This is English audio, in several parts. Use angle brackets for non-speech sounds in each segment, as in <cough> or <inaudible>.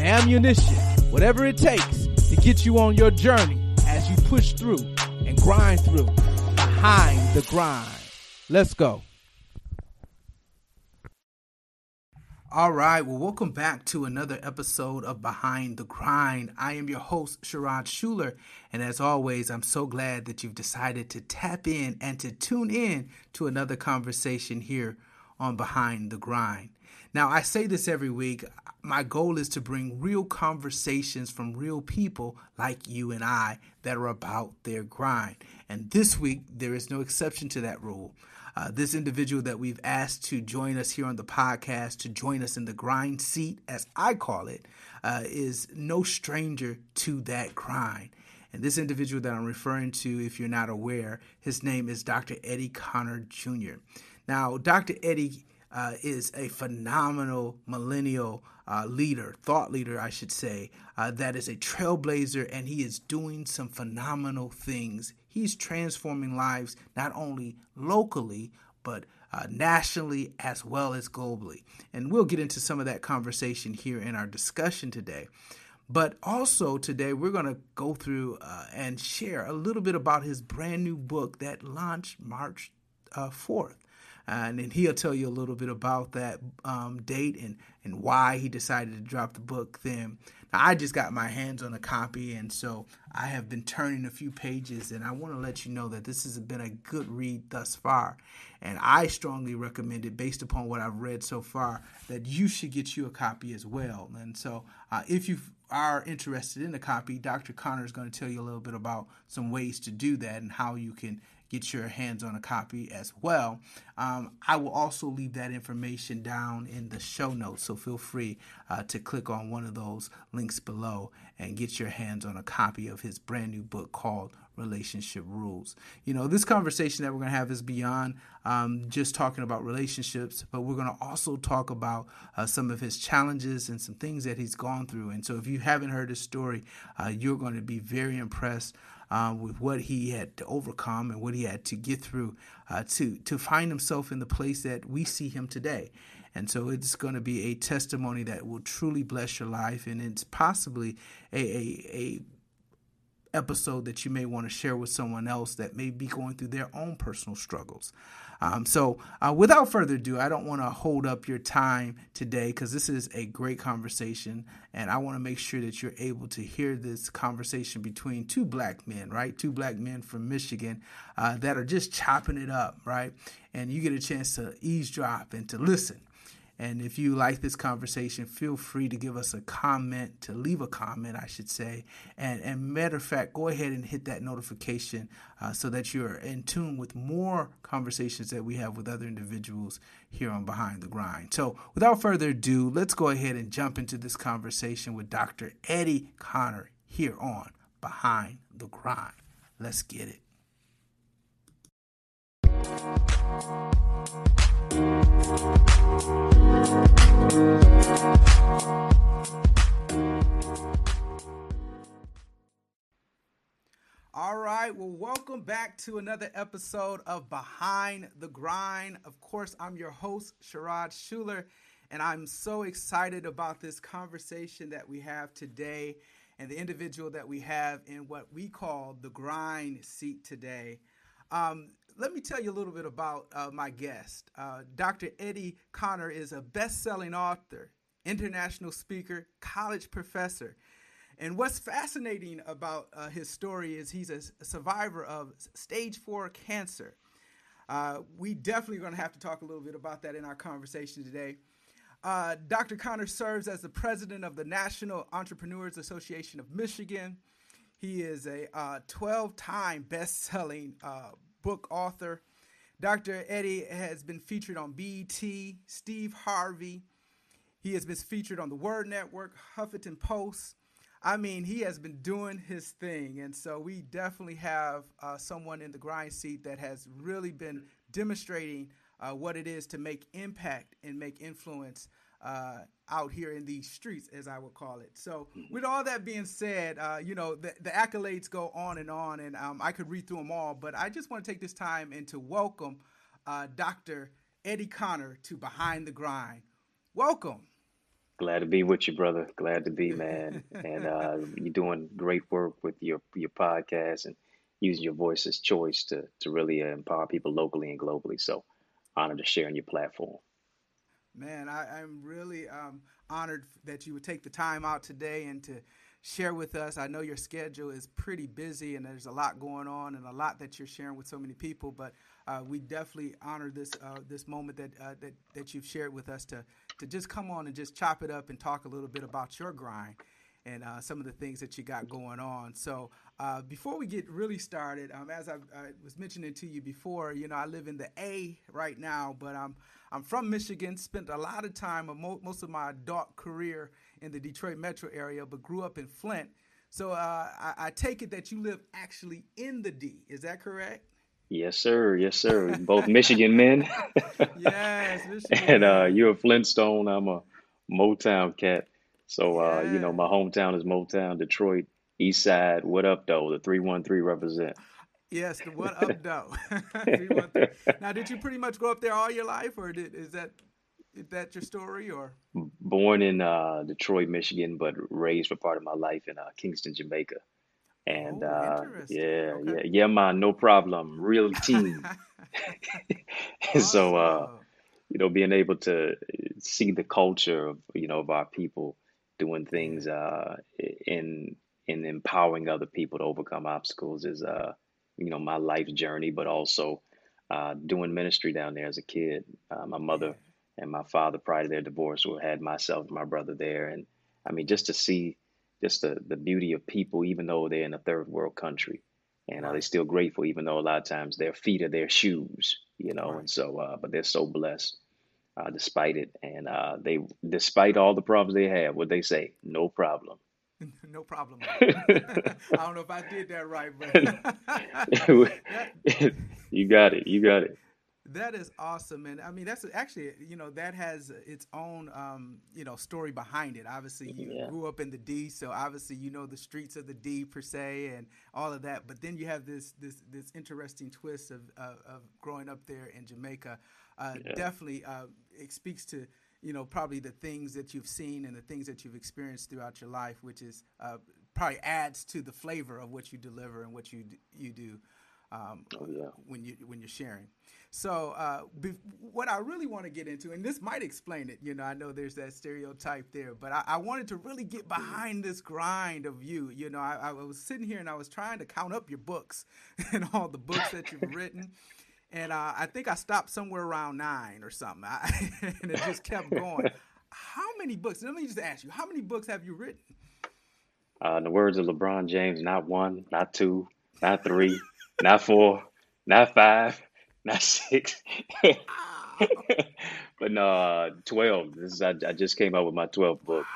ammunition, whatever it takes to get you on your journey as you push through and grind through behind the grind. Let's go. All right, well, welcome back to another episode of Behind the Grind. I am your host, Sherrod Schuler, and as always, I'm so glad that you've decided to tap in and to tune in to another conversation here on Behind the Grind. Now, I say this every week. My goal is to bring real conversations from real people like you and I that are about their grind. And this week, there is no exception to that rule. Uh, this individual that we've asked to join us here on the podcast, to join us in the grind seat, as I call it, uh, is no stranger to that grind. And this individual that I'm referring to, if you're not aware, his name is Dr. Eddie Connor Jr. Now, Dr. Eddie uh, is a phenomenal millennial uh, leader, thought leader, I should say, uh, that is a trailblazer, and he is doing some phenomenal things. He's transforming lives not only locally, but uh, nationally as well as globally. And we'll get into some of that conversation here in our discussion today. But also today, we're going to go through uh, and share a little bit about his brand new book that launched March uh, 4th and then he'll tell you a little bit about that um, date and, and why he decided to drop the book then. Now, I just got my hands on a copy, and so I have been turning a few pages, and I want to let you know that this has been a good read thus far. And I strongly recommend it based upon what I've read so far that you should get you a copy as well. And so, uh, if you are interested in a copy, Dr. Connor is going to tell you a little bit about some ways to do that and how you can get your hands on a copy as well. Um, I will also leave that information down in the show notes, so feel free uh, to click on one of those links below and get your hands on a copy of his brand new book called Relationship Rules. You know, this conversation that we're going to have is beyond um, just talking about relationships, but we're going to also talk about uh, some of his challenges and some things that he's gone through. And so, if you haven't heard his story, uh, you're going to be very impressed um, with what he had to overcome and what he had to get through uh, to to find himself in the place that we see him today. And so it's going to be a testimony that will truly bless your life, and it's possibly a, a, a episode that you may want to share with someone else that may be going through their own personal struggles. Um, so, uh, without further ado, I don't want to hold up your time today because this is a great conversation, and I want to make sure that you're able to hear this conversation between two black men, right? Two black men from Michigan uh, that are just chopping it up, right? And you get a chance to eavesdrop and to listen. And if you like this conversation, feel free to give us a comment, to leave a comment, I should say. And, and matter of fact, go ahead and hit that notification uh, so that you're in tune with more conversations that we have with other individuals here on Behind the Grind. So without further ado, let's go ahead and jump into this conversation with Dr. Eddie Connor here on Behind the Grind. Let's get it. All right, well, welcome back to another episode of Behind the Grind. Of course, I'm your host, Sherrod Schuler, and I'm so excited about this conversation that we have today and the individual that we have in what we call the grind seat today. Um, let me tell you a little bit about uh, my guest. Uh, Dr. Eddie Connor is a best selling author, international speaker, college professor. And what's fascinating about uh, his story is he's a, survivor of stage four cancer. Uh, we definitely going to have to talk a little bit about that in our conversation today. Uh, Dr. Connor serves as the president of the National Entrepreneurs Association of Michigan. He is a 12 uh, time best selling book author. Dr. Eddie has been featured on BET, Steve Harvey. He has been featured on the Word Network, Huffington Post. I mean, he has been doing his thing. And so we definitely have uh, someone in the grind seat that has really been demonstrating uh, what it is to make impact and make influence uh, out here in these streets, as I would call it. So, with all that being said, uh, you know, the, the, accolades go on and on, and um, I could read through them all, but I just want to take this time and to welcome uh, Dr. Eddie Connor to Behind the Grind. Welcome. Glad to be with you, brother. Glad to be, man. and uh, you're doing great work with your your podcast and using your voice as choice to to really empower people locally and globally. So, honored to share on your platform. Man, I, am really um, honored that you would take the time out today and to share with us. I know your schedule is pretty busy and there's a lot going on and a lot that you're sharing with so many people, but uh, we definitely honor this uh, this moment that, uh, that that you've shared with us to to just come on and just chop it up and talk a little bit about your grind and uh, some of the things that you got going on. So uh, before we get really started, um, as I, I, was mentioning to you before, you know, I live in the A right now, but I'm I'm from Michigan. Spent a lot of time, most of my adult career in the Detroit metro area, but grew up in Flint. So uh, I, I take it that you live actually in the D. Is that correct? Yes, sir. Yes, sir. Both Michigan men. <laughs> yes, Michigan. <laughs> and uh, you're a Flintstone. I'm a Motown cat. So uh, you know, my hometown is Motown, Detroit, East Side. What up, though? The three one three represent. Yes, the what up, <laughs> though. <laughs> now, did you pretty much grow up there all your life, or did, is that is that your story, or? Born in uh, Detroit, Michigan, but raised for part of my life in uh, Kingston, Jamaica. And oh, uh, yeah, okay. yeah, yeah, man, no problem. Real team. awesome. <laughs> so, uh, you know, being able to see the culture of you know of our people doing things uh, in in empowering other people to overcome obstacles is uh, you know my life journey, but also uh, doing ministry down there as a kid. Uh, my mother and my father, prior to their divorce, had myself and my brother there, and I mean just to see just the the beauty of people, even though they're in a third world country, and uh, they're still grateful, even though a lot of times their feet are their shoes, you know, and so uh, but they're so blessed. Uh, despite it, and uh, they, despite all the problems they have, what they say, no problem. <laughs> <laughs> no problem. <laughs> I don't know if I did that right, but you got it. You got it. That is awesome, and I mean that's actually you know that has its own um, you know story behind it. Obviously, you yeah. grew up in the D, so obviously you know the streets of the D per se and all of that. But then you have this this this interesting twist of uh, of growing up there in Jamaica. Uh, yeah. Definitely, uh, it speaks to you know probably the things that you've seen and the things that you've experienced throughout your life, which is uh, probably adds to the flavor of what you deliver and what you you do um, oh, yeah. when you when you're sharing. So uh, be, what I really want to get into, and this might explain it. You know, I know there's that stereotype there, but I, I wanted to really get behind this grind of you. You know, I, I was sitting here and I was trying to count up your books <laughs> and all the books that you've written. And uh, I think I stopped somewhere around nine or something, I, <laughs> and it just kept <laughs> going. How many books? Let me just ask you: How many books have you written? Uh, in the words of LeBron James, not one, not two, not three, <laughs> not four, not five, not six. but no, uh, twelve. This is I, I, just came out with my twelfth book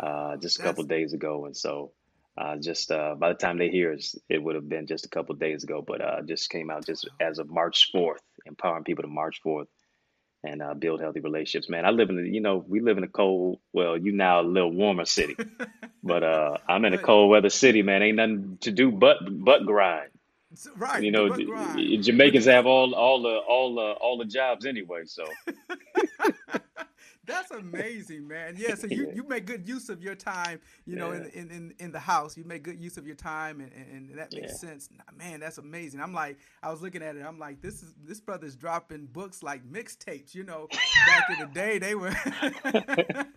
uh, just a couple days ago, and so uh, just uh, by the time they hear it, it would have been just a couple days ago. But uh, just came out just as of March fourth, empowering people to March forth and uh, build healthy relationships. Man, I live in, a, you know, we live in a cold, well, you now a little warmer city, <laughs> but uh, I'm in a cold weather city, man. Ain't nothing to do but but grind. Right. You know, Jamaicans have all all the all the all the jobs anyway, so. <laughs> That's amazing, man. Yeah, so <laughs> you, you make good use of your time, you know, yeah. in, in, in the house. You make good use of your time, and, and that makes yeah. sense. Man, that's amazing. I'm like, I was looking at it. I'm like, this is this brother's dropping books like mixtapes. You know, back in the day, they were <laughs>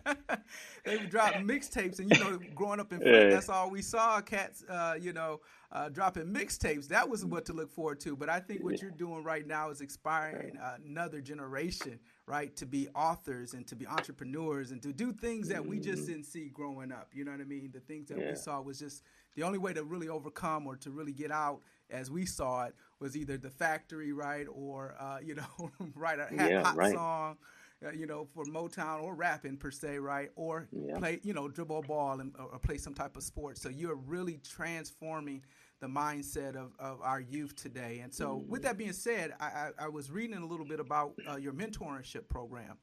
they would drop mixtapes, and you know, growing up in Flint, that's all we saw. Cats, uh, you know, uh, dropping mixtapes. That was what to look forward to. But I think what you're doing right now is inspiring another generation, right, to be authors and to be entrepreneurs and to do things that we just mm-hmm. didn't see growing up. You know what I mean? The things that yeah. we saw was just the only way to really overcome or to really get out as we saw it was either the factory, right, or uh, you know, <laughs> write a yeah, hot right. song uh, you know, for Motown or rapping per se, right? Or Yeah. play, you know, dribble a ball and, or, or play some type of sport. So you're really transforming the mindset of, of our youth today. And so, with that being said, I, I, I was reading a little bit about uh, your mentorship program.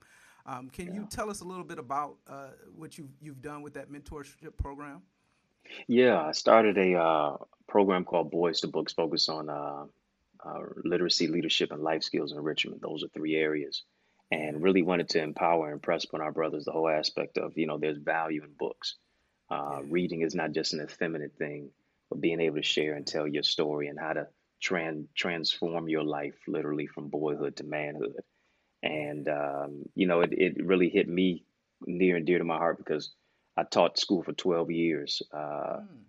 Um, can you tell us a little bit about uh, what you've, you've done with that mentorship program? Yeah, I started a uh, program called Boys 2 Books, focused on uh, uh, literacy, leadership, and life skills enrichment. Those are three areas, and really wanted to empower and impress upon our brothers the whole aspect of you know there's value in books. Uh, Yeah, reading is not just an effeminate thing, but being able to share and tell your story and how to tran transform your life literally from boyhood to manhood. And um, you know, it, it really hit me near and dear to my heart because I taught school for 12 years. Uh, Mm.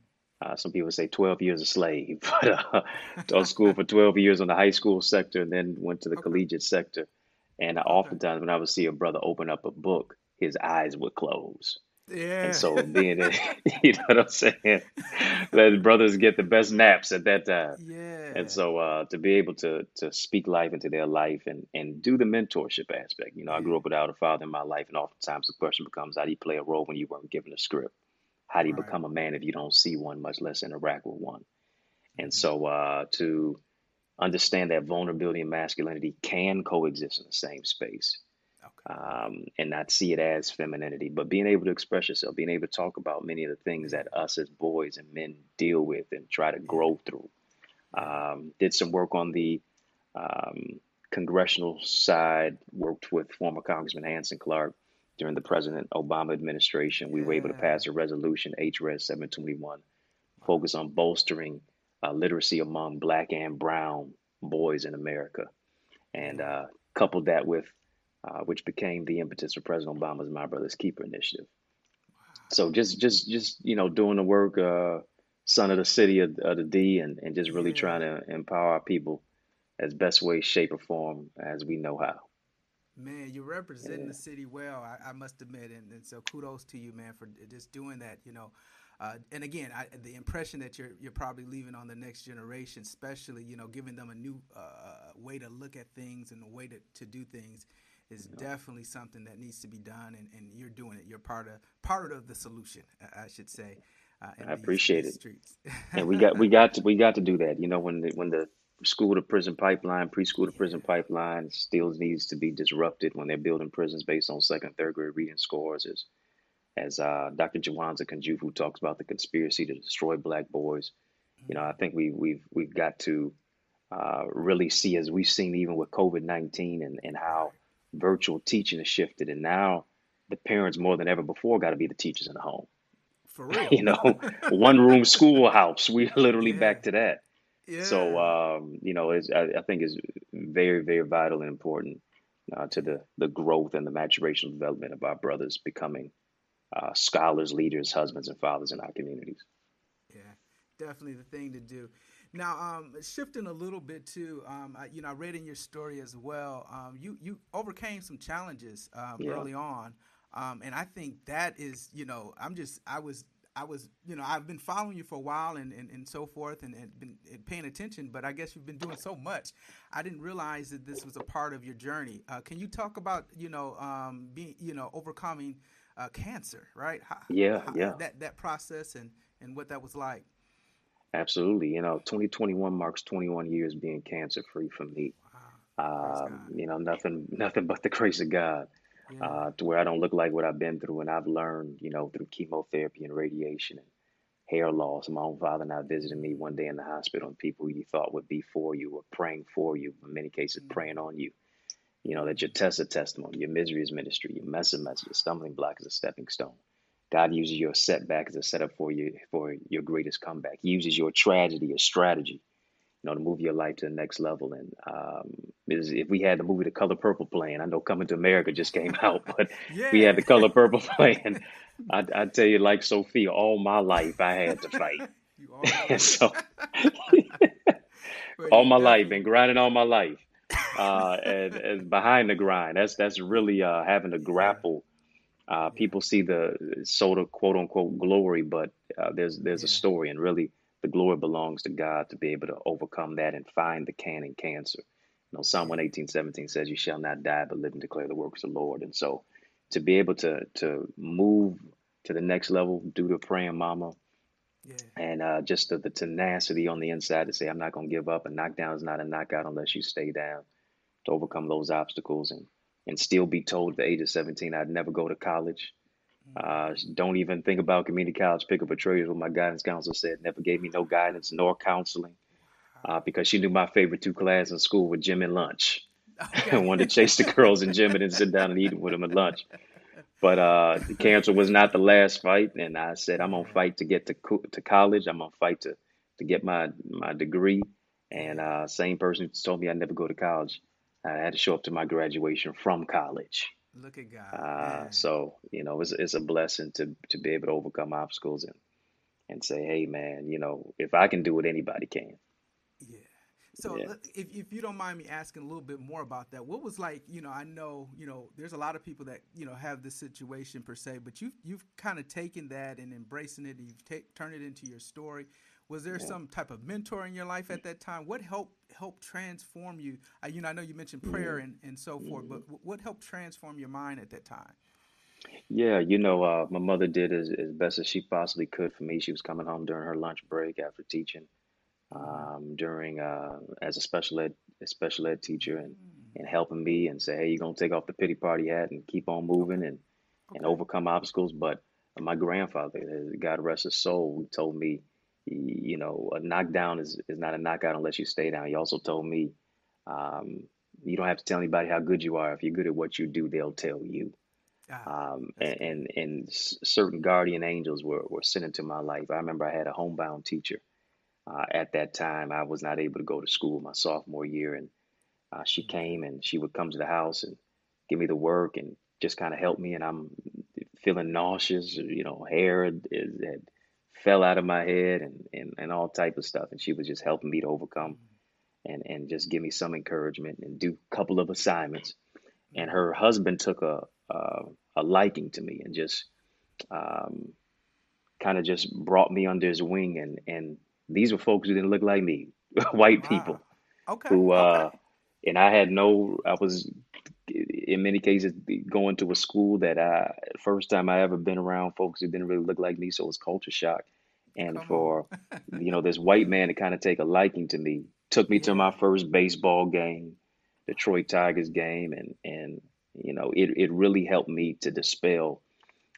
uh, some people say 12 years a slave, <laughs> but uh, taught school for 12 years on the high school sector and then went to the Okay. collegiate sector. And Okay. oftentimes, when I would see a brother open up a book, his eyes would close. And Yeah. so, being that, <laughs> you know what I'm saying, let brothers get the best naps at that time. Yeah. And so, uh, to be able to to speak life into their life and and do the mentorship aspect. You know, I grew up without a father in my life, and oftentimes the question becomes, how do you play a role when you weren't given a script? How do you Right. become a man if you don't see one, much less interact with one? And hmm so, uh, to understand that vulnerability and masculinity can coexist in the same space. Um, and not see it as femininity, but being able to express yourself, being able to talk about many of the things that us as boys and men deal with and try to grow through. Um, did some work on the um, congressional side, worked with former Congressman Hansen Clarke during the President Obama administration. We were able to pass a resolution, HRES 721, Wow. focus on bolstering uh, literacy among black and brown boys in America. And uh, coupled that with, uh, which became the impetus for President Obama's My Brother's Keeper initiative. So just, just, just you know, doing the work, uh, son of the city of, of the D, and, and just really trying to empower our people as best way, shape, or form as we know how. Man, you're representing Yeah, the city well, I, I must admit, and, and so kudos to you, man, for just doing that. You know, uh, and again, I, the impression that you're you're probably leaving on the next generation, especially you know, giving them a new uh, way to look at things and a way to, to do things, is definitely something that needs to be done, and, and you're doing it. You're part of part of the solution, I should say, uh, I these appreciate these it. And we got, we got to, we got to do that. You know, when the, when the school to prison pipeline, preschool to prison yeah, pipeline still needs to be disrupted when they're building prisons based on second, third grade reading scores, as as uh, Dr. Jawanza Kunjufu talks about the conspiracy to destroy black boys. You know, I Mhm. think we we've we've got to uh, really see, as we've seen even with COVID nineteen, and and how virtual teaching has shifted, and now the parents more than ever before got to be the teachers in the home. for <laughs> real. You know, <laughs> one room schoolhouse. We literally yeah, back to that. So um, you know, it's, I, I think is very very vital and important uh, to the the growth and the maturation development of our brothers becoming uh, scholars, leaders, husbands, and fathers in our communities. yeah. Definitely the thing to do. Now, um, shifting a little bit too, um, I, you know, I read in your story as well. Um, you you overcame some challenges um, Yeah, early on, um, and I think that is, you know, I'm just I was I was you know I've been following you for a while and and, and so forth and, and been and paying attention, but I guess you've been doing so much, I didn't realize that this was a part of your journey. Uh, can you talk about you know um, being you know overcoming uh, cancer, right? How, yeah, how, yeah, that that process and and what that was like. Absolutely. You know, 2021 marks 21 years being cancer free for me. Wow, Um, you know, nothing, nothing but the <laughs> grace of God, Yeah. uh, to where I don't look like what I've been through, and I've learned, you know, through chemotherapy and radiation and hair loss. My own father now visited me one day in the hospital, and people you thought would be for you were praying for you, in many cases praying Mm, on you. You know, that your test is testimony, your misery is ministry, your mess is message, your stumbling block is a stepping stone. God uses your setback as a setup for you for your greatest comeback. He uses your tragedy as strategy, you know, to move your life to the next level. And um, if we had the movie The Color Purple playing, I know Coming to America just came <laughs> out, but we had The Color Purple <laughs> playing. I, I tell you, like Sofia, all my life I had to fight. <laughs> you already And so all my life, been grinding all my life. Uh, and, and behind the grind, that's that's really uh, having to yeah. grapple. Uh, Yeah. people see the sort of quote unquote glory, but uh, there's there's a story, and really the glory belongs to God to be able to overcome that and find the can in cancer. You know, Psalm 118, 17 says, You shall not die, but live and declare the works of the Lord. And so to be able to to move to the next level due to praying mama Yeah. and uh, just the, the tenacity on the inside to say, I'm not going to give up. A knockdown is not a knockout unless you stay down to overcome those obstacles and, and still be told at the age of 17 I'd never go to college. Uh, don't even think about community college. Pick up a trade, is what my guidance counselor said. Never gave me no guidance nor counseling uh, because she knew my favorite two classes in school were gym and lunch. <laughs> I wanted to chase the girls in gym and then sit down and eat with them at lunch. But uh, the cancer was not the last fight, and I said I'm gonna fight to get to co- to college. I'm gonna fight to to get my my degree. And uh, same person who told me I'd never go to college, I had to show up to my graduation from college. Look at God. Uh, so you know, it's it's a blessing to to be able to overcome obstacles and and say, hey man, you know, if I can do it, anybody can. Yeah. So Yeah. if if you don't mind me asking a little bit more about that, what was like, you know, I know, you know, there's a lot of people that, you know, have this situation per se, but you've you've kind of taken that and embracing it, and you've take turned it into your story. Was there Yeah. some type of mentor in your life at that time? What helped help transform you? Uh, you know, I know you mentioned Mm-hmm. prayer and, and so forth, but wh- what helped transform your mind at that time? Yeah, you know, uh, my mother did as, as best as she possibly could for me. She was coming home during her lunch break after teaching, Mm-hmm. um, during uh, as a special ed a special ed teacher, and Mm. and helping me and say, hey, you're gonna take off the pity party hat and keep on moving and and overcome obstacles. But my grandfather, uh, God rest his soul, told me, you know, a knockdown is is not a knockout unless you stay down. He also told me, um, you don't have to tell anybody how good you are. If you're good at what you do, they'll tell you Ah, um, and, and and certain guardian angels were, were sent into my life. I remember I had a homebound teacher. Uh, at that time, I was not able to go to school my sophomore year, and uh, she came and she would come to the house and give me the work and just kind of help me. And I'm feeling nauseous, you know, hair had, had fell out of my head and, and, and all type of stuff. And she was just helping me to overcome and, and just give me some encouragement and do a couple of assignments. And her husband took a, a, a liking to me and just um, kind of just brought me under his wing. And, and these were folks who didn't look like me, <laughs> white Wow. people Okay. who, Okay. uh, and I had no, I was in many cases going to a school that I, first time I ever been around folks who didn't really look like me. So it was culture shock. And Come for, <laughs> you know, this white man to kind of take a liking to me, took me to my first baseball game, Detroit Tigers game. And, and, you know, it, it really helped me to dispel,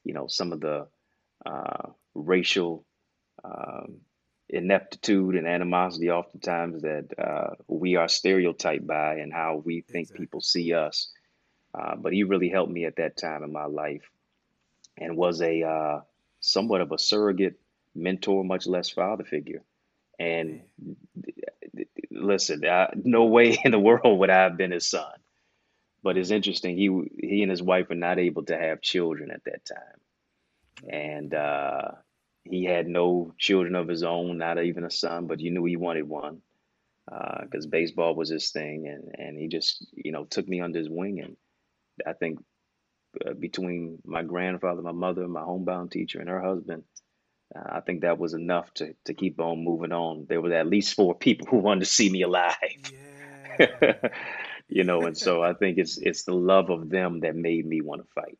you know, some of the uh, racial um, ineptitude and animosity oftentimes that uh, we are stereotyped by and how we think Exactly. people see us. Uh, but he really helped me at that time in my life and was a uh, somewhat of a surrogate mentor, much less father figure. And listen, I, no way <laughs> in the world would I have been his son. But it's interesting, he he and his wife were not able to have children at that time, and uh, he had no children of his own, not even a son. But you knew he wanted one because Mm. baseball was his thing, and and he just you know took me under his wing, and I think uh, between my grandfather, my mother, my homebound teacher, and her husband, uh, I think that was enough to to keep on moving on. There were at least four people <laughs> who wanted to see me alive. Yeah. <laughs> You know, and so I think it's it's the love of them that made me want to fight.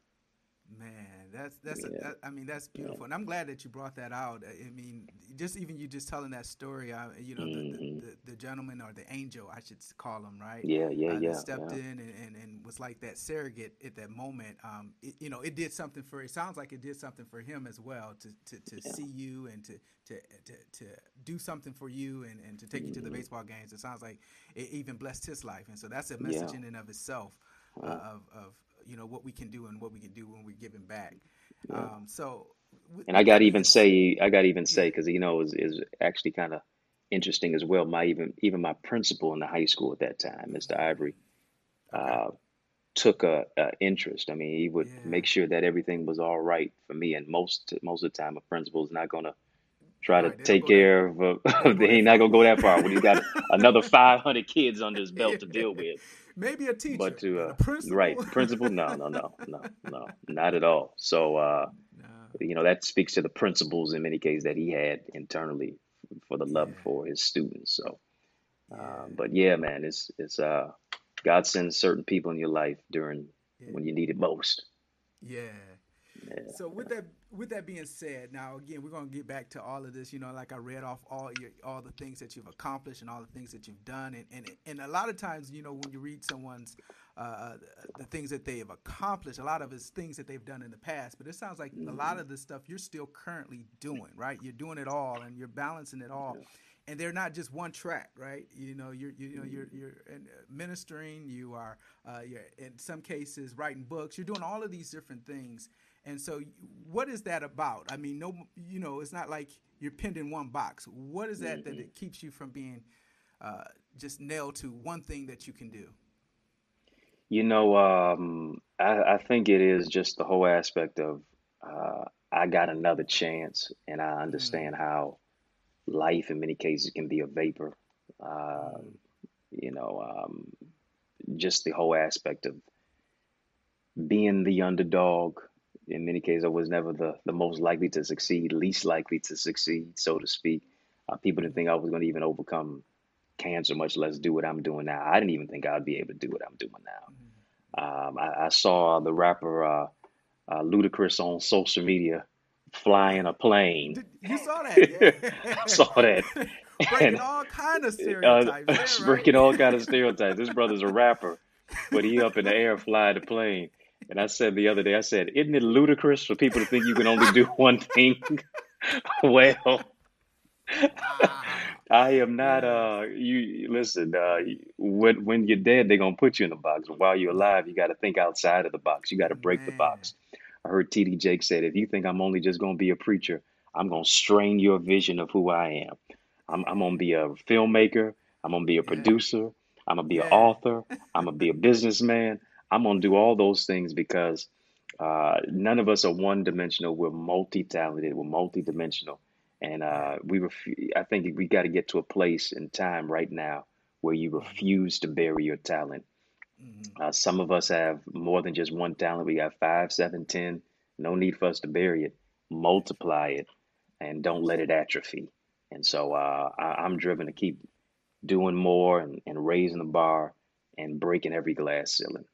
That's that's a, Yeah, that, I mean that's yeah. beautiful, and I'm glad that you brought that out. I I mean, just even you just telling that story, uh, you know, the, the, the, the gentleman or the angel, I should call him, right? Yeah, yeah, Uh, yeah, stepped yeah, in and, and, and was like that surrogate at that moment. Um, it, you know, it did something for. It sounds like it did something for him as well to to, to yeah. see you and to to, to to do something for you and, and to take you to the hmm baseball games. It sounds like it even blessed his life, and so that's a Yeah, message in and of itself uh, of of you know what we can do and what we can do when we're giving back. yeah. Um, so And I got to even say, I got to even say, because you know, is is actually kind of interesting as well. My even even my principal in the high school at that time, Mr. Ivory, uh, took a, a interest. I mean, he would yeah, make sure that everything was all right for me. And most most of the time, a principal is not gonna try to right. They take go that care of. Uh, <laughs> he ain't not gonna go that far when he's got <laughs> another 500 kids under his belt to deal <laughs> with. Maybe a But teacher, to but uh, a principal, right, <laughs> principal, no, no, no, no, no, not at all. So uh, no. you know that speaks to the principles in many cases that he had internally for the love Yeah, for his students. So, uh, but yeah, man, it's it's uh God sends certain people in your life during Yeah. when you need it most. Yeah. Yeah. So with that with that being said, now again we're gonna get back to all of this. You know, like I read off all your all the things that you've accomplished and all the things that you've done, and and, and a lot of times, you know, when you read someone's uh, the things that they have accomplished, a lot of it's things that they've done in the past. But it sounds like a lot of the stuff you're still currently doing, right? You're doing it all, and you're balancing it all. And they're not just one track, right? You know, you're you know you're you're uh, ministering. You are uh, you're in some cases writing books. You're doing all of these different things. And so, what is that about? I mean, no, you know, it's not like you're pinned in one box. What is that that it keeps you from being uh, just nailed to one thing that you can do? You know, um, I, I think it is just the whole aspect of uh, I got another chance, and I understand how life in many cases can be a vapor. Uh, mm, you know, um, just the whole aspect of being the underdog. In many cases, I was never the, the most likely to succeed, least likely to succeed, so to speak. Uh, people didn't think I was going to even overcome cancer, much less do what I'm doing now. I didn't even think I'd be able to do what I'm doing now. mm. Um, I, I saw the rapper uh, uh, Ludacris on social media flying a plane. Did, you saw that, <laughs> I saw that, yeah? <laughs> Breaking and all kind of <laughs> uh, stereotypes, yeah, right? breaking all kind of stereotypes. This brother's a rapper, but he up in the air flying the plane. And I said the other day, I said, isn't it ludicrous for people to think you can only do <laughs> one thing <laughs> well? I am not. Uh, you listen. Uh, when when you're dead, they're gonna put you in the box. But while you're alive, you got to think outside of the box. You got to break the box. I heard T.D. Jakes said, if you think I'm only just gonna be a preacher, I'm gonna strain your vision of who I am. I'm I'm gonna be a filmmaker. I'm gonna be a producer. I'm gonna be an author. I'm gonna be a businessman. I'm gonna do all those things because uh, none of us are one dimensional. We're multi-talented. We're multi-dimensional. And uh, we ref- I think we got to get to a place in time right now where you refuse to bury your talent. mm, Uh, some of us have more than just one talent. We got five, seven, ten. No need for us to bury it. Multiply it and don't let it atrophy. And so uh, I, I'm driven to keep doing more and, and raising the bar and breaking every glass ceiling.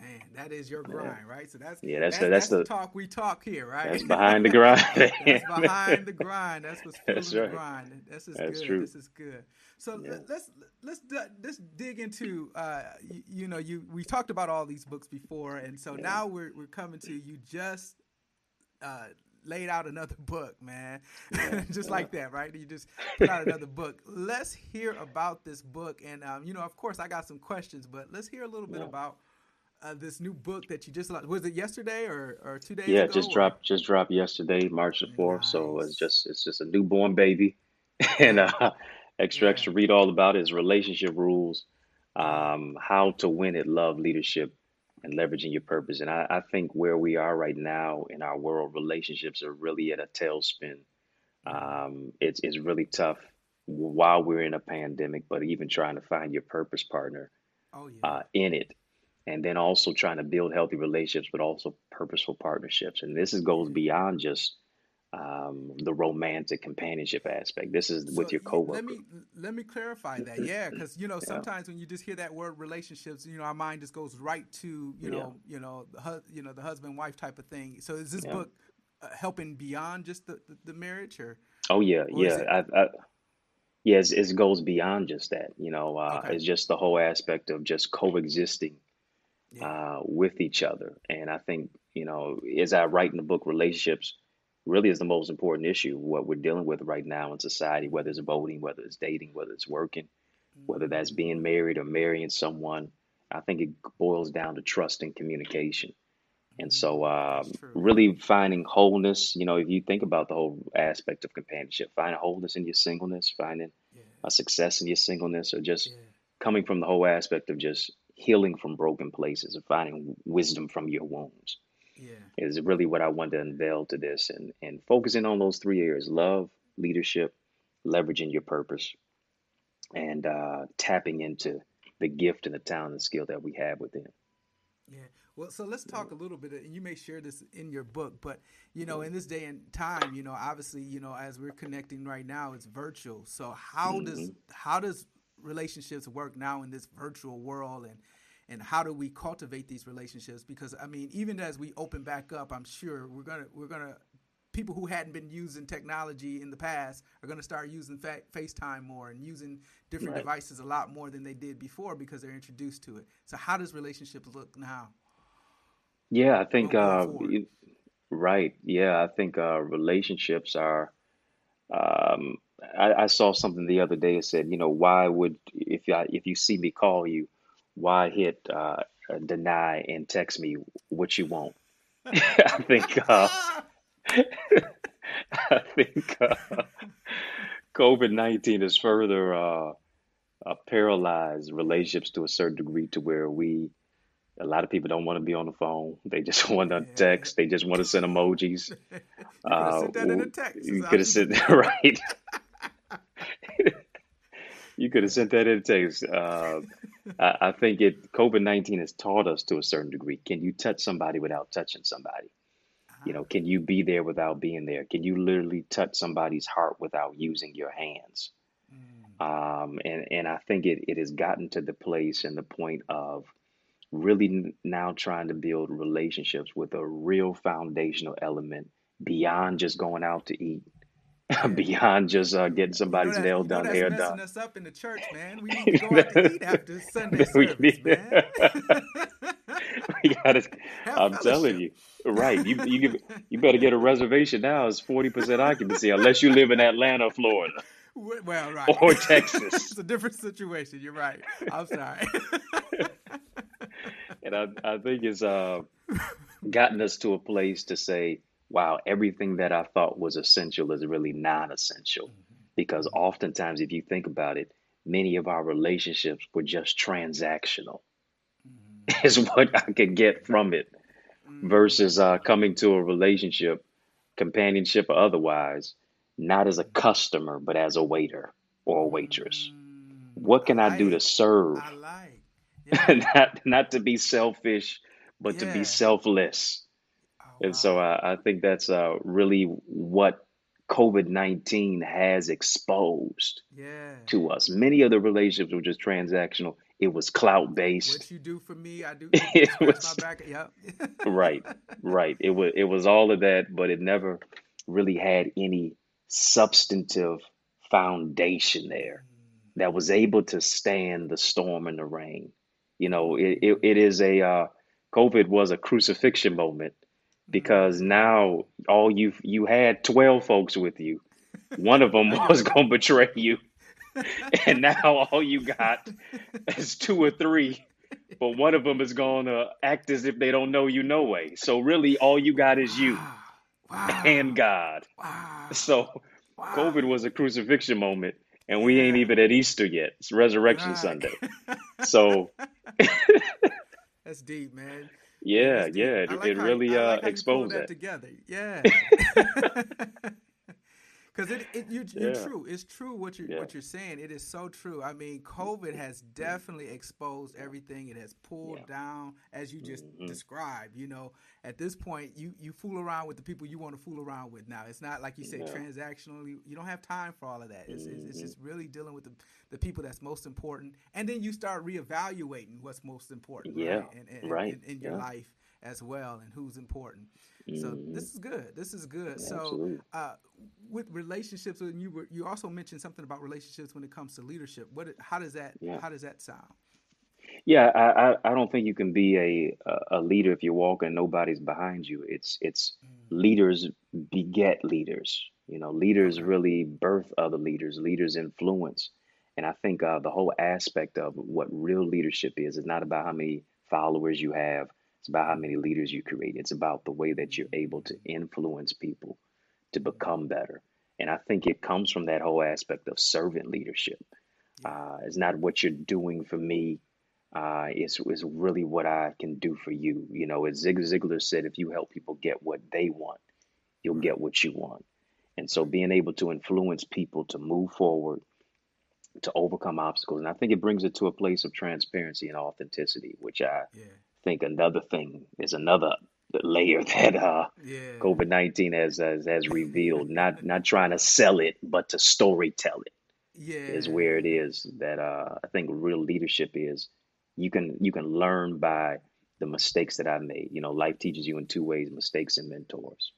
Man, that is your Yeah, grind, right? So that's yeah. That's the that's that's that's the talk we talk here, right? that's <laughs> behind the grind. that's behind the grind. That's what's <laughs> That's fueling the right. grind. This is That's good. true. This is good. So Yeah. let- let's let's let's dig into uh you, you know you we talked about all these books before, and so Yeah. now we're we're coming to you just uh laid out another <laughs> book, man. Yeah. just Yeah. like that, right? You just put out another book. Let's hear about this book, and um, you know, of course, I got some questions, but let's hear a little bit Yeah. about uh, this new book that you just. Was it yesterday or, or two days Yeah, ago? just Or dropped just dropped yesterday, March the 4th. So it's just it's just a newborn baby. <laughs> And uh extracts yeah, to read all about is relationship rules, um, how to win at love, leadership, and leveraging your purpose. And I, I think where we are right now in our world, relationships are really at a tailspin. Um, it's it's really tough while we're in a pandemic, but even trying to find your purpose partner Oh yeah. uh, in it and then also trying to build healthy relationships, but also purposeful partnerships. And this is, goes beyond just um, the romantic companionship aspect. This is with So your you, let me let me clarify <laughs> that. Yeah, because you know Yeah, sometimes when you just hear that word relationships, you know our mind just goes right to you yeah, know you know the hu- you know the husband wife type of thing. So is this yeah. book uh, helping beyond just the, the, the marriage, or Oh yeah, or yeah. it I, I, yeah, it's, it goes beyond just that. You know, uh, okay? it's just the whole aspect of just coexisting Yeah. uh, with each other. And I think, you know, as I write in the book, relationships really is the most important issue, what we're dealing with right now in society, whether it's voting, whether it's dating, whether it's working. whether that's being married or marrying someone. I think it boils down to trust and communication. And so, mm, um, really finding wholeness, you know, if you think about the whole aspect of companionship, finding wholeness in your singleness, finding Yeah. a success in your singleness, or just Yeah. coming from the whole aspect of just healing from broken places and finding wisdom from your wounds Yeah. is really what I want to unveil to this and, and focusing on those three areas love, leadership, leveraging your purpose and uh, tapping into the gift and the talent and skill that we have within. Yeah. Well, so let's talk a little bit, and you may share this in your book, but you know, in this day and time, you know, obviously, you know, as we're connecting right now, it's virtual. So how does hmm how does relationships work now in this virtual world and and how do we cultivate these relationships because i mean even as we open back up i'm sure we're gonna we're gonna people who hadn't been using technology in the past are going to start using fa- FaceTime more and using different right. devices a lot more than they did before because they're introduced to it. So, how does relationships look now? Yeah, I think uh, right. Yeah, I think uh, relationships are. Um, I, I, saw something the other day that said, you know, why would if I, if you see me call you, why hit uh, deny and text me what you want? <laughs> I think uh, <laughs> I think uh, COVID 19 has further uh, uh, paralyzed relationships to a certain degree to where we, a lot of people don't want to be on the phone. They just <laughs> want to text. They just want to send emojis. you could have sent that in a text. You could have sent, right. You could have sent that in a text. Uh, <laughs> I, I think it COVID 19 has taught us to a certain degree. Can you touch somebody without touching somebody? You know, can you be there without being there? Can you literally touch somebody's heart without using your hands? Mm. Um, and and I think it, it has gotten to the place and the point of really now trying to build relationships with a real foundational element beyond just going out to eat, <laughs> beyond just uh, getting somebody's you know nail done, hair messing done. us up in the church, man. We need to go out to <laughs> eat after Sunday service, man. <laughs> we gotta, I'm telling you, right? You you you better get a reservation now. It's forty percent occupancy unless you live in Atlanta, Florida. Well, right. Or Texas. it's a different situation. You're right. I'm sorry. and I I think it's uh gotten us to a place to say, wow, everything that I thought was essential is really non-essential. Mm-hmm. Because oftentimes, if you think about it, many of our relationships were just transactional <laughs> is what I could get from it versus uh, coming to a relationship, companionship or otherwise, not as a customer, but as a waiter or a waitress. What can I, do to serve? I like. <laughs> Yeah. not, not to be selfish, but yeah. to be selfless. And wow. so I, I think that's uh, really what COVID 19 has exposed yeah. to us. Many of the relationships were just transactional it was clout based. What you do for me, I do. <laughs> it was, my back. Yep. <laughs> right, right. It was it was all of that, but it never really had any substantive foundation there that was able to stand the storm and the rain. You know, it it, it is a uh, COVID was a crucifixion moment because now all you you had twelve folks with you. One of them <laughs> was going to betray you. <laughs> and now all you got is two or three, but one of them is going to act as if they don't know you no way. So really, all you got is you wow. and God. Wow. So wow. COVID was a crucifixion moment, and we ain't even at Easter yet. It's Resurrection. Sunday. <laughs> So that's deep, man. Yeah, deep. yeah, it, like it really uh, like exposed that, that together. Yeah. <laughs> <laughs> because it, it you, are true. It's true what you're yeah. what you're saying. It is so true. I mean, COVID has definitely exposed everything. It has pulled yeah. down, as you just mm-hmm. described. You know, at this point, you you fool around with the people you want to fool around with. Now, it's not like you say transactionally. You don't have time for all of that. It's, mm-hmm. it's, just really dealing with the, the people that's most important, and then you start reevaluating what's most important. Yeah, right, and, and, right. in, in your life as well, and who's important. So mm-hmm. this is good. This is good. So uh, with relationships, and you were you also mentioned something about relationships when it comes to leadership. What how does that yeah. how does that sound? Yeah, I, I, I don't think you can be a a leader if you're walking nobody's behind you. It's it's mm. leaders beget leaders. You know, leaders really birth other leaders. Leaders influence, and I think uh, the whole aspect of what real leadership is is not about how many followers you have it's about how many leaders you create. It's about the way that you're able to influence people to become better. And I think it comes from that whole aspect of servant leadership. Uh, it's not what you're doing for me. Uh, it's, it's really what I can do for you. You know, as Zig Ziglar said, if you help people get what they want, you'll get what you want. And so being able to influence people to move forward, to overcome obstacles. And I think it brings it to a place of transparency and authenticity, which I yeah think another thing is another layer <laughs> that uh, yeah. COVID nineteen has, has has revealed. not not trying to sell it, but to story tell where it Yeah. is that uh, I think real leadership is. You can you can learn by the mistakes that I made. You know, life teaches you in two ways: mistakes and mentors.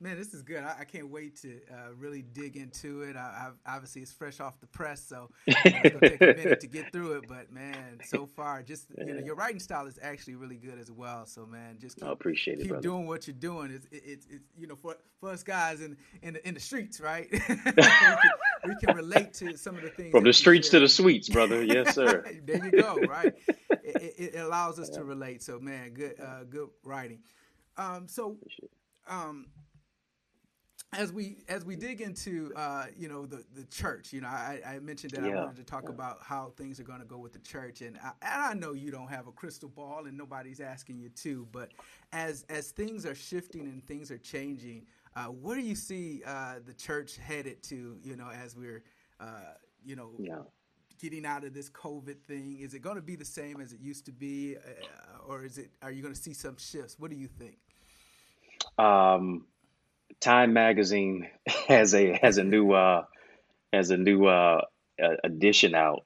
Man, this is good. I, I can't wait to uh, really dig into it. I, I, obviously, it's fresh off the press, so you know, it's gonna take a minute to get through it. But man, so far, just you know, your writing style is actually really good as well. So man, just I appreciate it, keep brother. doing what you're doing. It's it, it's it's you know for for us guys in in the, in the streets, right? <laughs> we can we can relate to some of the things From the streets to the suites, brother. <laughs> Yes, sir. there you go. Right. <laughs> It, it, allows us Yeah, to relate. So man, good uh, good writing. Um, so um, as we as we dig into uh, you know the the church, you know, I, I mentioned that I wanted to talk yeah. about how things are going to go with the church, and I, and I know you don't have a crystal ball, and nobody's asking you to, but as as things are shifting and things are changing, uh, where do you see uh, the church headed to? You know, as we're uh, you know Yeah. getting out of this COVID thing, is it going to be the same as it used to be, uh, or is it? Are you going to see some shifts? What do you think? Um, Time Magazine <laughs> has a has a new uh has a new uh edition out,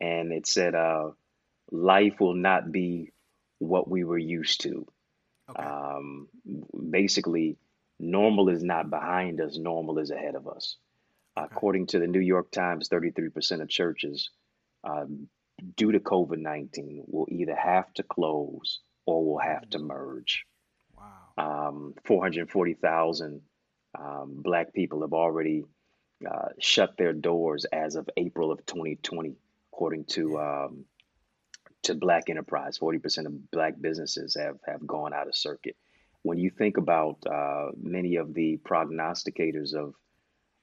and it said uh life will not be what we were used to. Okay. Um, basically, normal is not behind us, normal is ahead of us. Okay. According to the New York Times, 33% of churches, uh, due to COVID 19, will either have to close or will have to Mm, merge. Um, 440,000 um, Black people have already uh, shut their doors as of April of 2020, according to um, to Black Enterprise. 40% of Black businesses have, have gone out of circuit. When you think about uh, many of the prognosticators of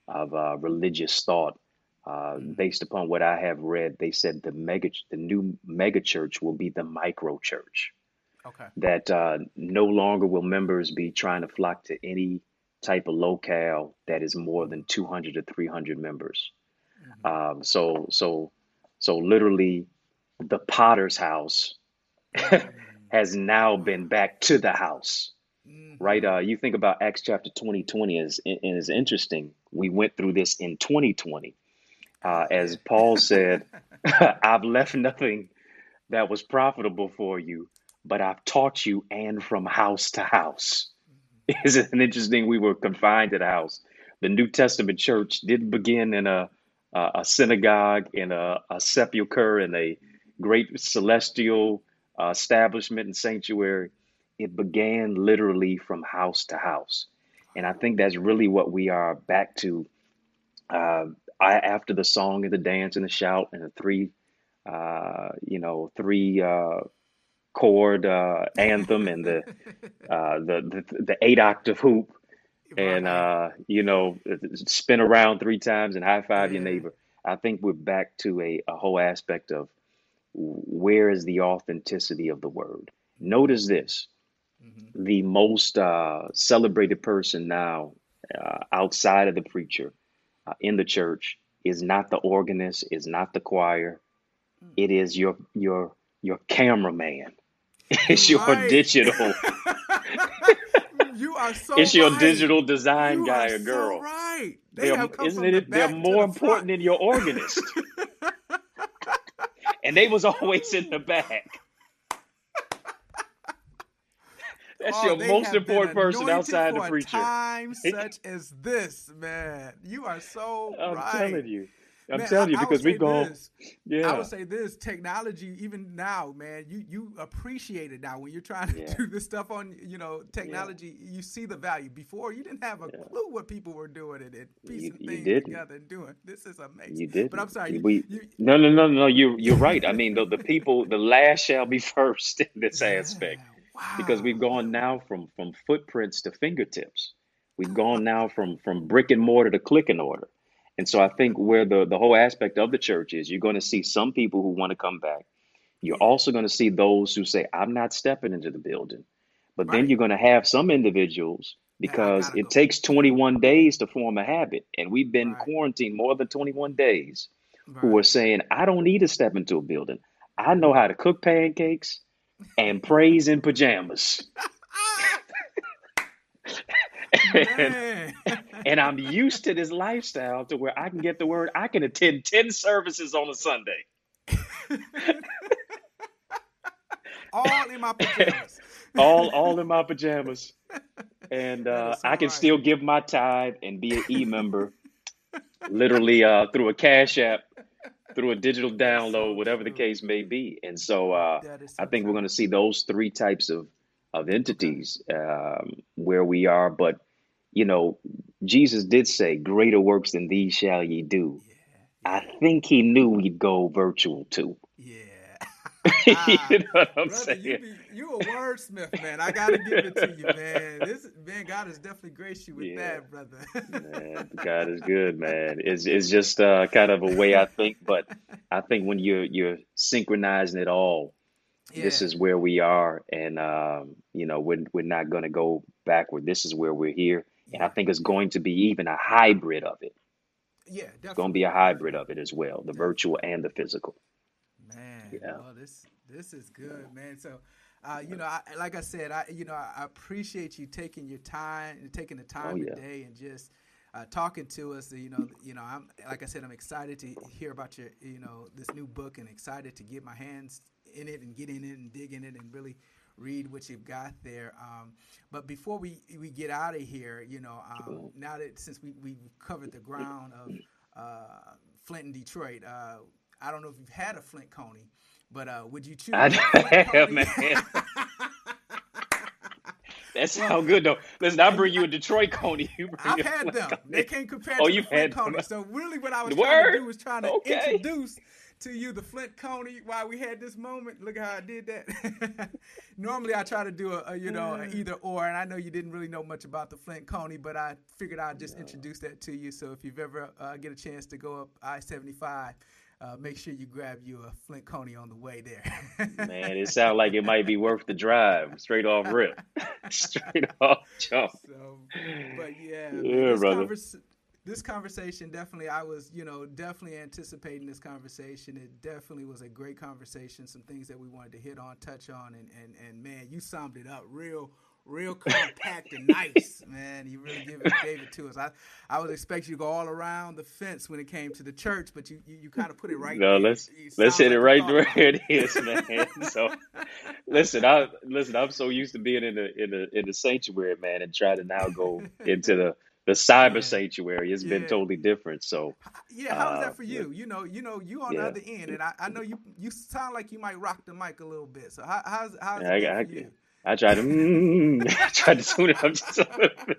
of uh, religious thought, uh, hmm based upon what I have read, they said the mega the new mega church will be the micro church. Okay. That uh, no longer will members be trying to flock to any type of locale that is more than 200 to 300 members. hmm Um, so so so literally, the Potter's house <laughs> Mm. has now been back to the house. right? hmm Uh, you think about Acts chapter 20, 20 is, and it's interesting. We went through this in 2020. Uh, as Paul said, <laughs> <laughs> I've left nothing that was profitable for you, but I've taught you and from house to house. <laughs> Isn't it interesting? We were confined to the house. The New Testament church didn't begin in a, a, a synagogue, in a, a sepulchre, in a great celestial uh, establishment and sanctuary. It began literally from house to house. And I think that's really what we are back to uh, I, after the song and the dance and the shout and the three, uh, you know, three uh, chord uh, anthem and the, <laughs> uh, the the the eight octave hoop and uh, you know, spin around three times and high five your neighbor. I think we're back to a, a whole aspect of where is the authenticity of the word. Notice this: hmm the most uh, celebrated person now uh, outside of the preacher uh, in the church is not the organist, is not the choir. It is your your your cameraman. <laughs> It's your right. digital. <laughs> you are so It's your right. digital design You guy are or so girl. right. They come isn't from the it? They're more the important than your organist, <laughs> and they was always in the back. That's Oh, your most important person outside the preacher. time such as this, man. You are so I'm right. telling you. I'm Man, telling you I because we've gone, this. I yeah, would say this technology, even now, man, you you appreciate it now when you're trying to <laughs> yeah, do this stuff on, you know, yeah, technology. You see the value. Before, you didn't have a yeah. clue what people were doing and, and You piecing you things didn't. together and doing. This is amazing. You did, But I'm sorry, you We you. no no no no. You you're right. I mean the the people the last shall be <laughs> first in this Yeah. aspect because we've gone now from from footprints to fingertips. We've gone now from from brick and mortar to click and order. And so I think where the the whole aspect of the church is, you're going to see some people who want to come back. You're also going to see those who say, "I'm not stepping into the building." But then you're going to have some individuals because it go. takes 21 days to form a habit, and we've been Right. quarantined more than 21 days. Who are saying, "I don't need to step into a building. I know how to cook pancakes and praise in pajamas." <laughs> and and I'm used to this lifestyle to where I can get the word. I can attend ten services on a Sunday. <laughs> all in my pajamas. <laughs> all all in my pajamas, and uh, so I can still give my tithe and be an e member, literally uh, through a cash app, through a digital download, so whatever the case may be. And so uh, is I so think we're going to see those three types of of entities um, where we are. But you know, Jesus did say, "Greater works than these shall ye do." Yeah. I think he knew we'd go virtual too. <laughs> Yeah. you know what I'm Brother, you be you a wordsmith, man. I gotta give it to you, man. This man, God has definitely graced you with Yeah. that, brother. Man, God is <laughs> good, man. It's it's just uh, kind of a way I think, but <laughs> I think when you're you're synchronizing it all, this is where we are, and um, you know we're we're not going to go backward. This is where we're here, and I think it's going to be even a hybrid of it. Yeah, It's going to be a hybrid of it as well, the Definitely. virtual and the physical. Man, Yeah. well, this this is good, man. So, uh, you know, I, like I said, I you know I appreciate you taking your time, taking the Oh time yeah. today, and just uh, talking to us. You know, you know, I'm like I said, I'm excited to hear about your, you know, this new book, and excited to get my hands in it and get in it and dig in it and really read what you've got there. Um, but before we we get out of here, you know, um, now that since we we covered the ground of uh, Flint and Detroit, uh, I don't know if you've had a Flint Coney, but uh, would you choose I <laughs> have, man. <laughs> That well, sounds good though. Listen, I bring you a Detroit Coney. <laughs> You bring I've had them. They can't compare Oh, to you've Flint had them. Coney. So really, what I was The trying to do was trying to Okay. introduce to you the Flint Coney while we had this moment. Look how I did that. <laughs> Normally, I try to do a, a you know a either or, and I know you didn't really know much about the Flint Coney, but I figured I'd just introduce that to you. So if you've ever uh, get a chance to go up I seventy five. Uh, make sure you grab you a Flint Coney on the way there. <laughs> Man, it sounds like it might be worth the drive. Straight off rip. <laughs> Straight off jump. So, but yeah, Yeah, this, brother. convers- this conversation definitely, I was, you know, definitely anticipating this conversation. It definitely was a great conversation. Some things that we wanted to hit on, touch on, and and and man, you summed it up real, real <laughs> compact and nice, man. You really give it, gave it to us. I I was expecting you to go all around the fence when it came to the church, but you you, you kind of put it right No, there. let's let's hit it like you right where it. it is, man. <laughs> So listen, I listen, I'm so used to being in the in the in the sanctuary, man, and try to now go <laughs> into the the cyber Yeah, sanctuary. It's been totally different. So Yeah, how was uh that for you? You know, you know, you on the other end, and I, I know you. You sound like you might rock the mic a little bit. So how, how's how's Yeah, it I, I, for you? I tried to, mm, <laughs> I tried to tune it up just a little bit.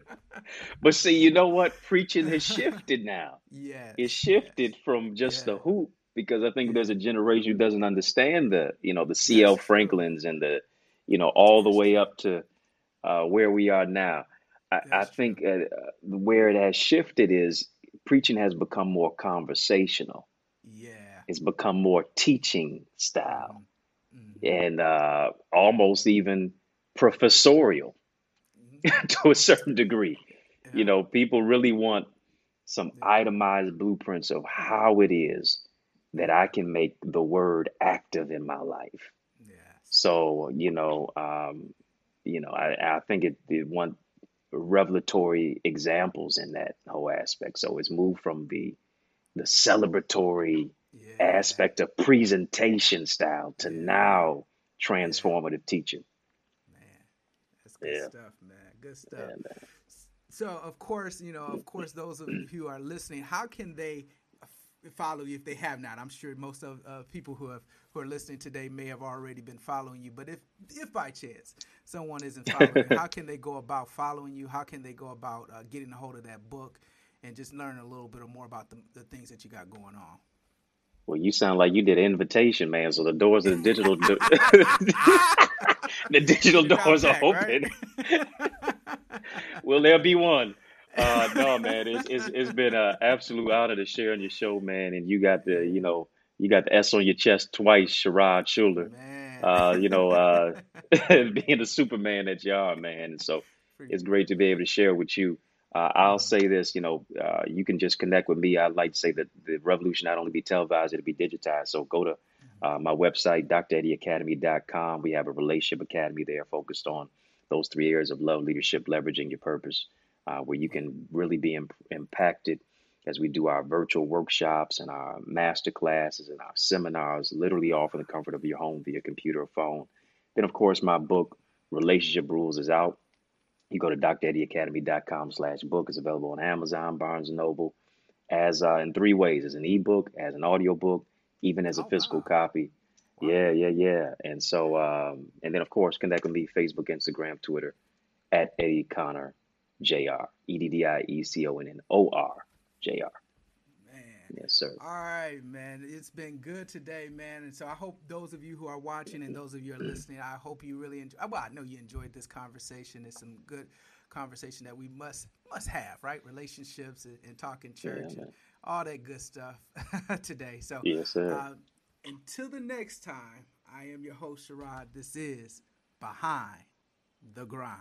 But see, you know what? Preaching has shifted now. Yeah, <laughs> It yes, shifted from just the hoop because I think there's a generation who doesn't understand the, you know, the C.L. Franklins and the, you know, all the way up to uh, where we are now. I, I That's think uh, uh, where it has shifted is preaching has become more conversational. Yeah. It's become more teaching style hmm hmm and uh, almost even professorial hmm <laughs> to a certain degree. You know, people really want some Yeah. itemized blueprints of how it is that I can make the word active in my life. Yes. So, you know, um, you know, I, I think it, it want revelatory examples in that whole aspect. So it's moved from the the celebratory Yeah. aspect of presentation style to Yeah. now Yeah. transformative teaching. Man, that's good Yeah, stuff, man. Good stuff. and uh, So, of course, you know, of course, those of you who are listening, how can they follow you if they have not? I'm sure most of uh, people who have who are listening today may have already been following you, but if if by chance someone isn't following, you, <laughs> how can they go about following you? How can they go about uh, getting a hold of that book and just learn a little bit more about the, the things that you got going on? well, you sound like you did an invitation, man. So the doors of the digital, do- <laughs> <laughs> the digital doors are back, right? open. Will there be one? Uh, no, man. It's it's it's been an absolute honor to share on your show, man. And you got the, you know, you got the S on your chest twice, Sherrod Schuler. man. Uh, you know, uh, <laughs> being the Superman that you are, man. And so it's great to be able to share with you. Uh, I'll say this, you know, uh, you can just connect with me. I'd like to say that the revolution not only be televised, it'll be digitized. So go to uh, my website, dreddieacademy.com. We have a relationship academy there focused on those three areas of love, leadership, leveraging your purpose. Uh, where you can really be imp- impacted as we do our virtual workshops and our master classes and our seminars, literally all from the comfort of your home via computer or phone. Then, of course, my book, Relationship Rules, is out. You go to dreddieacademy.com slash book. It's available on Amazon, Barnes & Noble, as uh, in three ways, as an ebook, as an audio book, even as a oh, physical wow. copy. Wow. Yeah, yeah, yeah. And so, um, and then, of course, connect with me Facebook, Instagram, Twitter, at Eddie Connor Jr. E D D I E C O N N O R J.R. Man. Yes, sir. All right, man. It's been good today, man. And so I hope those of you who are watching and those of you who are listening, I hope you really enjoy. Well, I know you enjoyed this conversation. It's some good conversation that we must must have, right? Relationships and, and talking church yeah, and all that good stuff <laughs> today. So, yes, sir. Uh, until the next time, I am your host, Sherrod. This is Behind the Grind.